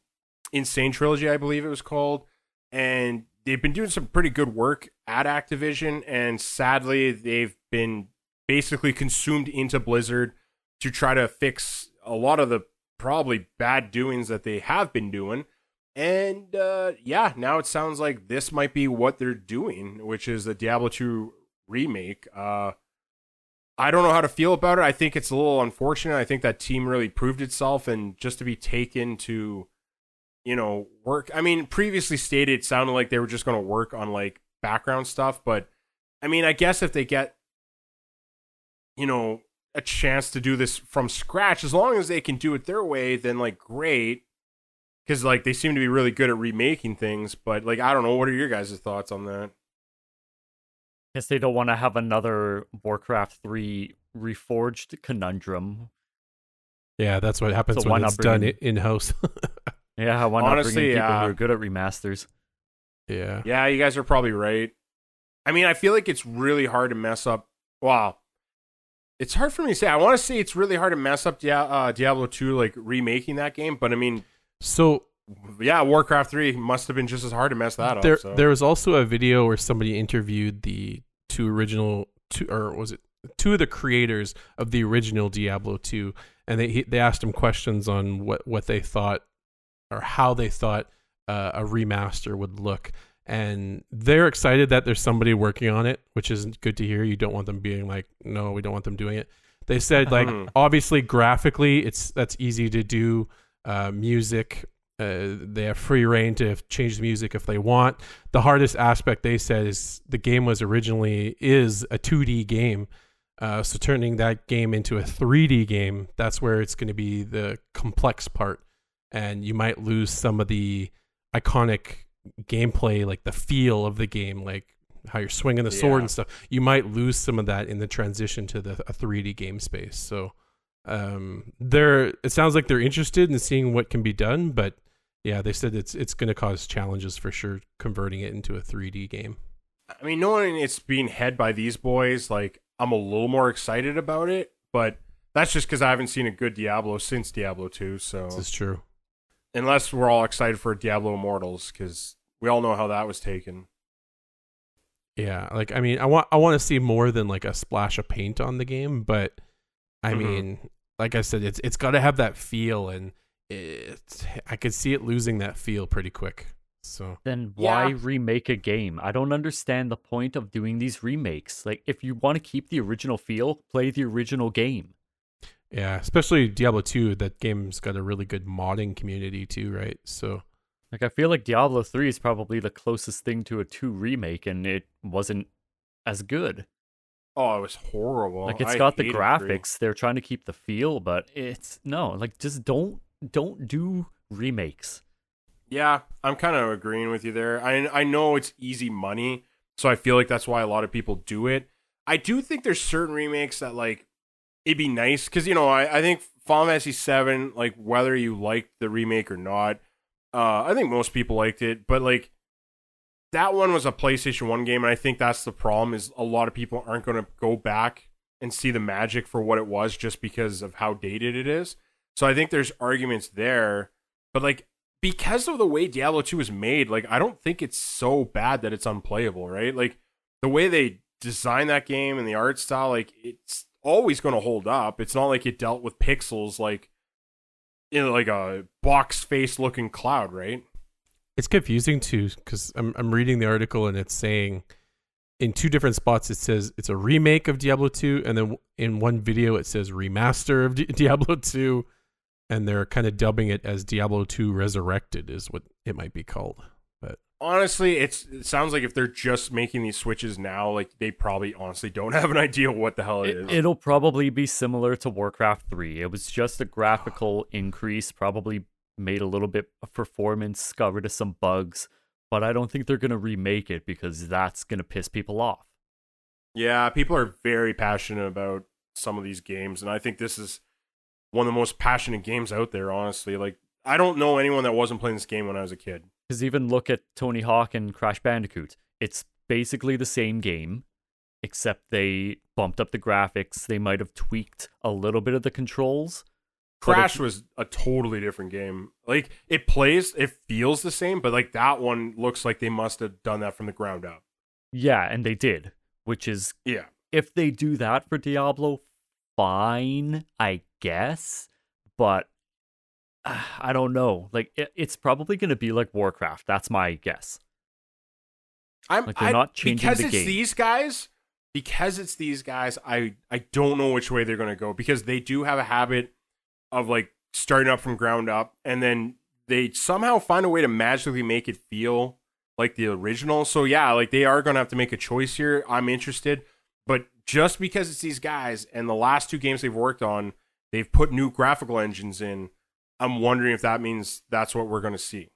N. Sane Trilogy, I believe it was called. And they've been doing some pretty good work at Activision. And sadly, they've been basically consumed into Blizzard to try to fix a lot of the probably bad doings that they have been doing. And uh, yeah, now it sounds like this might be what they're doing, which is the Diablo 2 remake. Uh, I don't know how to feel about it. I think it's a little unfortunate. I think that team really proved itself, and just to be taken to, you know, work. I mean, previously stated, it sounded like they were just going to work on like background stuff, but I mean, I guess if they get, you know, a chance to do this from scratch, as long as they can do it their way, then like great. Because like they seem to be really good at remaking things, but like I don't know. What are your guys' thoughts on that? Guess they don't want to have another Warcraft 3 reforged conundrum. Yeah, that's what happens So when not it's done bring in house. <laughs> Yeah, why not Honestly, bring in people yeah. who are good at remasters? yeah. Yeah, you guys are probably right. I mean, I feel like it's really hard to mess up. Wow. It's hard for me to say. I want to say it's really hard to mess up Dia- uh, Diablo 2, like remaking that game. But I mean, So yeah, Warcraft 3 must have been just as hard to mess that there up. So. there was also a video where somebody interviewed the two original two or was it two of the creators of the original Diablo 2 and they he- they asked them questions on what what they thought or how they thought uh, a remaster would look and they're excited that there's somebody working on it which is good to hear. You don't want them being like no we don't want them doing it. They said like Mhm. obviously graphically it's that's easy to do uh, music uh, they have free reign to change the music if they want. The hardest aspect they said is the game was originally is a 2d game uh, so turning that game into a 3d game that's where it's going to be the complex part and you might lose some of the iconic gameplay like the feel of the game like how you're swinging the sword Yeah. and stuff you might lose some of that in the transition to the a 3d game space so um they're it sounds like they're interested in seeing what can be done but yeah they said it's it's going to cause challenges for sure converting it into a 3d game I mean, knowing it's being head by these boys, like, I'm a little more excited about it. But that's just because I haven't seen a good Diablo since Diablo 2. So this is true unless we're all excited for Diablo Immortals, because we all know how that was taken. yeah like i mean i want i want to see more than like a splash of paint on the game but i Mhm. mean like i said it's it's got to have that feel and it's i could see it losing that feel pretty quick so Then why Yeah. remake a game? I don't understand the point of doing these remakes. Like, if you want to keep the original feel, play the original game. Yeah especially diablo 2 that game's got a really good modding community too right so Like, I feel like Diablo 3 is probably the closest thing to a 2 remake, and it wasn't as good. Oh, it was horrible. like, it's I got the hated three. graphics. They're trying to keep the feel, but it's no, like, just don't don't do remakes. Yeah, I'm kind of agreeing with you there. I I know it's easy money, so I feel like that's why a lot of people do it. I do think there's certain remakes that like it'd be nice because you know I I think Final Fantasy VII like whether you liked the remake or not, uh, I think most people liked it, but like that one was a PlayStation One game, and I think that's the problem is a lot of people aren't going to go back and see the magic for what it was just because of how dated it is. So I think there's arguments there, but like because of the way Diablo 2 is made, like I don't think it's so bad that it's unplayable, right? Like the way they design that game and the art style, like it's always going to hold up. It's not like it dealt with pixels like in like a box face looking cloud, right? it's confusing too because I'm, I'm reading the article and it's saying in two different spots it says it's a remake of diablo 2 and then in one video it says remaster of Di- <laughs> diablo 2 and they're kind of dubbing it as Diablo 2 Resurrected is what it might be called. Honestly, it's it sounds like if they're just making these switches now, like they probably honestly don't <laughs> have an idea what the hell it is. It, it'll probably be similar to Warcraft 3. It was just a graphical increase, probably made a little bit of performance, got rid of some bugs, but I don't think they're going to remake it because that's going to piss people off. yeah, people are very passionate about some of these games, and I think this is one of the most passionate games out there. Honestly, like I don't know anyone that wasn't playing this game when I was a kid. Because even look at Tony Hawk and Crash Bandicoot. It's basically the same game, except they bumped up the graphics. They might have tweaked a little bit of the controls. Crash was a totally different game. Like it plays, it feels the same, but like that one looks like they must have done that from the ground up. Yeah, and they did, which is Yeah. if they do that for Diablo, fine, I guess. But Ah, I don't know. Like it, it's probably going to be like Warcraft. That's my guess. I'm Like, they're I- not changing because the it's game. these guys. Because it's these guys, I I don't know which way they're going to go because they do have a habit of like starting up from ground up, and then they somehow find a way to magically make it feel like the original. So yeah, like they are going to have to make a choice here. I'm interested, but just because it's these guys and the last two games they've worked on, they've put new graphical engines in. I'm wondering if that means that's what we're going to see.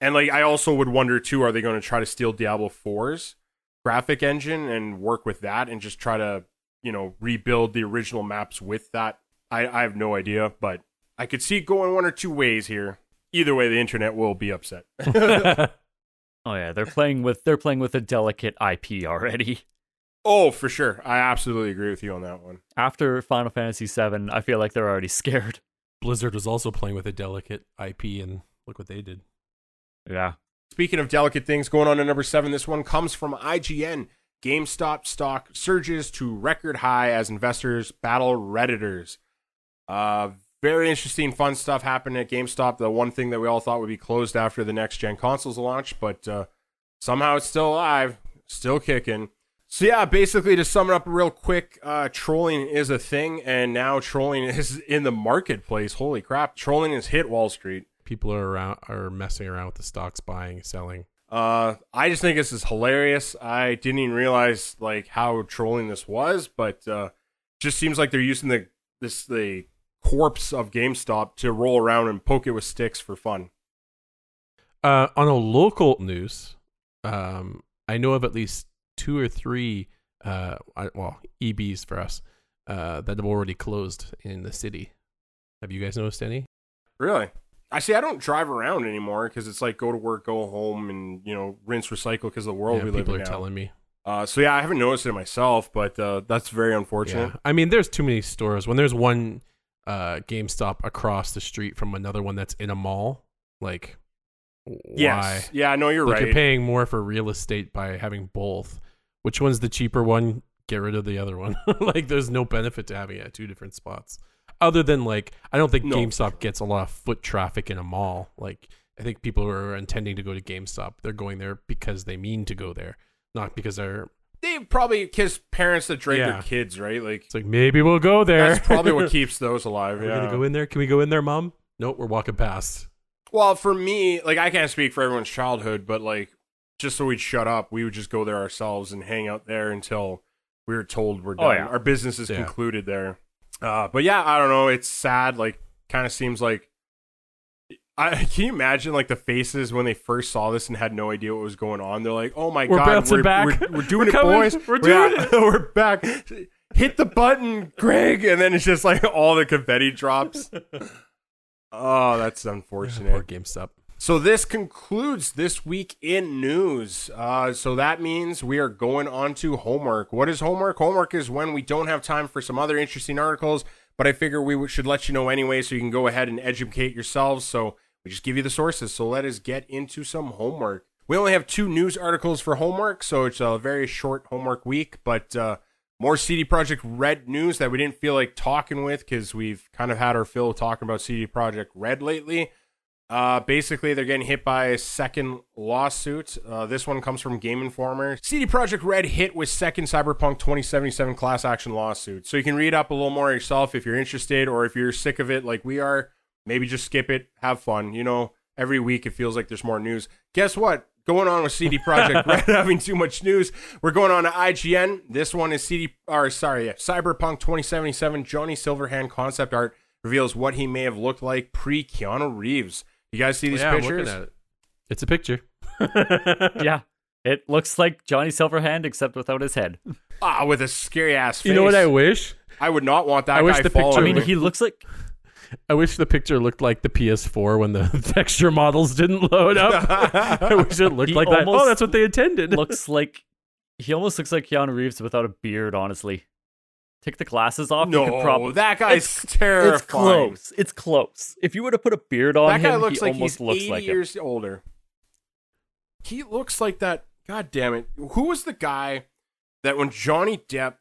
And like I also would wonder too, are they going to try to steal Diablo 4's graphic engine and work with that and just try to, you know, rebuild the original maps with that? I, I have no idea, but I could see it going one or two ways here. Either way, the internet will be upset. <laughs> <laughs> Oh yeah, they're playing with they're playing with a delicate IP already. oh, for sure. I absolutely agree with you on that one. After Final Fantasy VII, I feel like they're already scared. Blizzard was also playing with a delicate IP, and look what they did. Yeah. Speaking of delicate things, going on to number seven, this one comes from IGN. GameStop stock surges to record high as investors battle Redditors. Uh, very interesting, fun stuff happened at GameStop. The one thing that we all thought would be closed after the next gen consoles launch, but uh, somehow it's still alive, still kicking. So yeah, basically to sum it up real quick, uh, trolling is a thing, and now trolling <laughs> is in the marketplace. Holy crap, trolling has hit Wall Street. People are around are messing around with the stocks, buying, selling. Uh, I just think this is hilarious. I didn't even realize like how trolling this was, but uh, just seems like they're using the this the corpse of GameStop to roll around and poke it with sticks for fun. Uh, on a local news, um, I know of at least two or three, uh, well, EBs for us, uh, that have already closed in the city. Have you guys noticed any? Really? I see. I don't drive around anymore because it's like go to work, go home, and you know rinse, recycle because the world yeah, we live people in are now. telling me. Uh, so yeah, I haven't noticed it myself, but uh, that's very unfortunate. Yeah. I mean, there's too many stores. When there's one uh, GameStop across the street from another one that's in a mall, like, why? Yes. Yeah. No, you're like right. you're paying more for real estate by having both. Which one's the cheaper one? Get rid of the other one. <laughs> like, there's no benefit to having it at two different spots. Other than like, I don't think No. GameStop gets a lot of foot traffic in a mall. Like, I think people who are intending to go to GameStop, they're going there because they mean to go there, not because they're. they probably kiss parents that drag Yeah. their kids, right? Like It's like maybe we'll go there. that's probably what <laughs> keeps those alive. Are we gonna go in there? Can we go in there, mom? Nope, we're walking past. Well, for me, like I can't speak for everyone's childhood, but like just so we'd shut up, we would just go there ourselves and hang out there until we were told we're done. Oh, yeah. Our business is Yeah. concluded there. Uh, but yeah, I don't know. It's sad. Like, kind of seems like. I <laughs> can you imagine like the faces when they first saw this and had no idea what was going on? They're like, "Oh my We're god, we're, back. We're, we're doing <laughs> We're it, coming. boys. We're doing Yeah, <laughs> we're back. Hit the button, Greg!" And then it's just like all the confetti drops. Oh, that's unfortunate. Poor GameStop. So this concludes this week in news. Uh, so that means we are going on to homework. What is homework? Homework is when we don't have time for some other interesting articles, but I figure we should let you know anyway, so you can go ahead and educate yourselves. So we just give you the sources. So let us get into some homework. We only have two news articles for homework, so it's a very short homework week, but uh, more CD Projekt Red news that we didn't feel like talking with because we've kind of had our fill talking about CD Projekt Red lately. Uh, basically, they're getting hit by a second lawsuit. Uh, this one comes from Game Informer. CD Projekt Red hit with second Cyberpunk 2077 class action lawsuit. So you can read up a little more yourself if you're interested, or if you're sick of it like we are. Maybe just skip it, have fun. You know, every week it feels like there's more news. Guess what? Going on with CD Projekt <laughs> Red having too much news. We're going on to IGN. This one is CD, or sorry, yeah, Cyberpunk 2077. Johnny Silverhand concept art reveals what he may have looked like pre Keanu Reeves. You guys see these yeah, I'm pictures? looking at it. It's a picture. <laughs> <laughs> yeah. It looks like Johnny Silverhand except without his head. Ah, with a scary ass face. You know what I wish? I would not want that I guy wish the picture- I mean, me. he looks like I wish the picture looked like the PS4 when the <laughs> texture models didn't load up. I wish it looked He like that. Oh, that's what they intended. looks like he almost looks like Keanu Reeves without a beard, honestly. Take the glasses off. you no, could probably that guy's It's- terrifying. It's close. It's close. If you were to put a beard on That him, guy looks he like almost he's looks 80 like him. years older. He looks like that. God damn it. Who was the guy that when Johnny Depp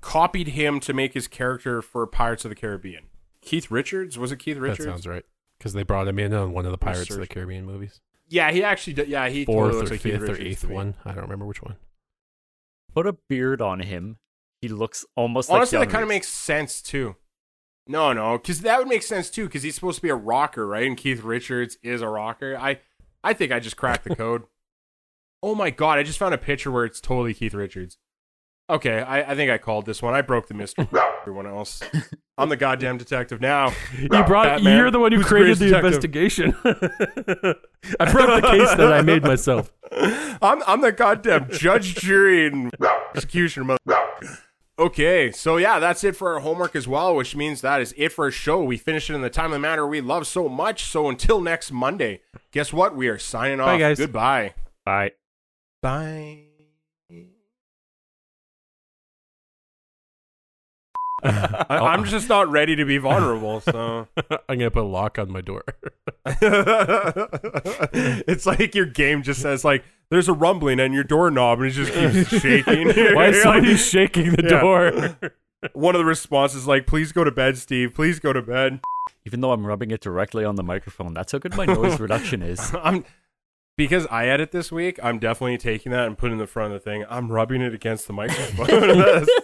copied him to make his character for Pirates of the Caribbean? Keith Richards? Was it Keith Richards. that Richards? sounds right. Because they brought him in on one of the Pirates of the Caribbean movies. Yeah, he actually did. Yeah, he totally Fourth looks or like Keith fifth or Richards eighth one. I don't remember which one. Put a beard on him. He looks almost Honestly, like that kind of makes sense too. No, no, because that would make sense too. Because he's supposed to be a rocker, right? And Keith Richards is a rocker. I, I think I just cracked the <laughs> code. oh my god! I just found a picture where it's totally Keith Richards. Okay, I, I think I called this one. I broke the mystery. <laughs> Everyone else, I'm the goddamn detective now. <laughs> You brought. Batman. You're the one who created the greatest investigation. I brought the case that I made myself. I'm I'm the goddamn judge, jury, and executioner. mother- Okay, so yeah, that's it for our homework as well, which means that is it for our show. We finished it in the timely manner we love so much. So until next Monday, guess what? We are signing off. Bye, guys. Goodbye. Bye. Bye. I, <laughs> oh. I'm just not ready to be vulnerable, so <laughs> I'm gonna put a lock on my door. <laughs> it's like your game just says like there's a rumbling on your doorknob and it just keeps <laughs> shaking. Why is You're somebody like- shaking the Yeah. door? <laughs> one of the responses is like, "Please go to bed, Steve. Please go to bed." Even though I'm rubbing it directly on the microphone, that's how good my noise <laughs> reduction is. I'm because I edit this week. I'm definitely taking that and putting it in the front of the thing. I'm rubbing it against the microphone.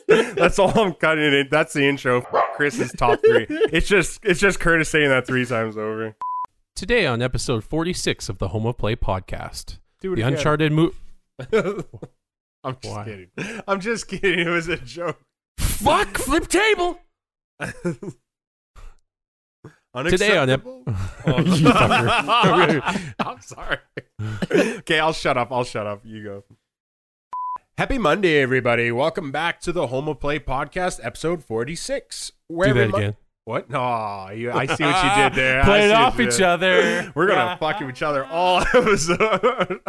that's, that's all I'm cutting it. That's the intro. Chris's top three. It's just it's just Curtis saying that three times over. Today on episode 46 of the Home of Play podcast, Do it the again. Uncharted movie. <laughs> I'm just Why? kidding. I'm just kidding. It was a joke. Fuck! Flip table. <laughs> Today on? Oh, <laughs> you fucker. I'm sorry. okay, I'll shut up. I'll shut up. You go. Happy Monday, everybody. Welcome back to the Home of Play podcast, episode 46. Where Do that mo- again. What? No, you, I see what you <laughs> did there. I Play it see what off each did. other. We're going to fuck each other all <laughs> episode.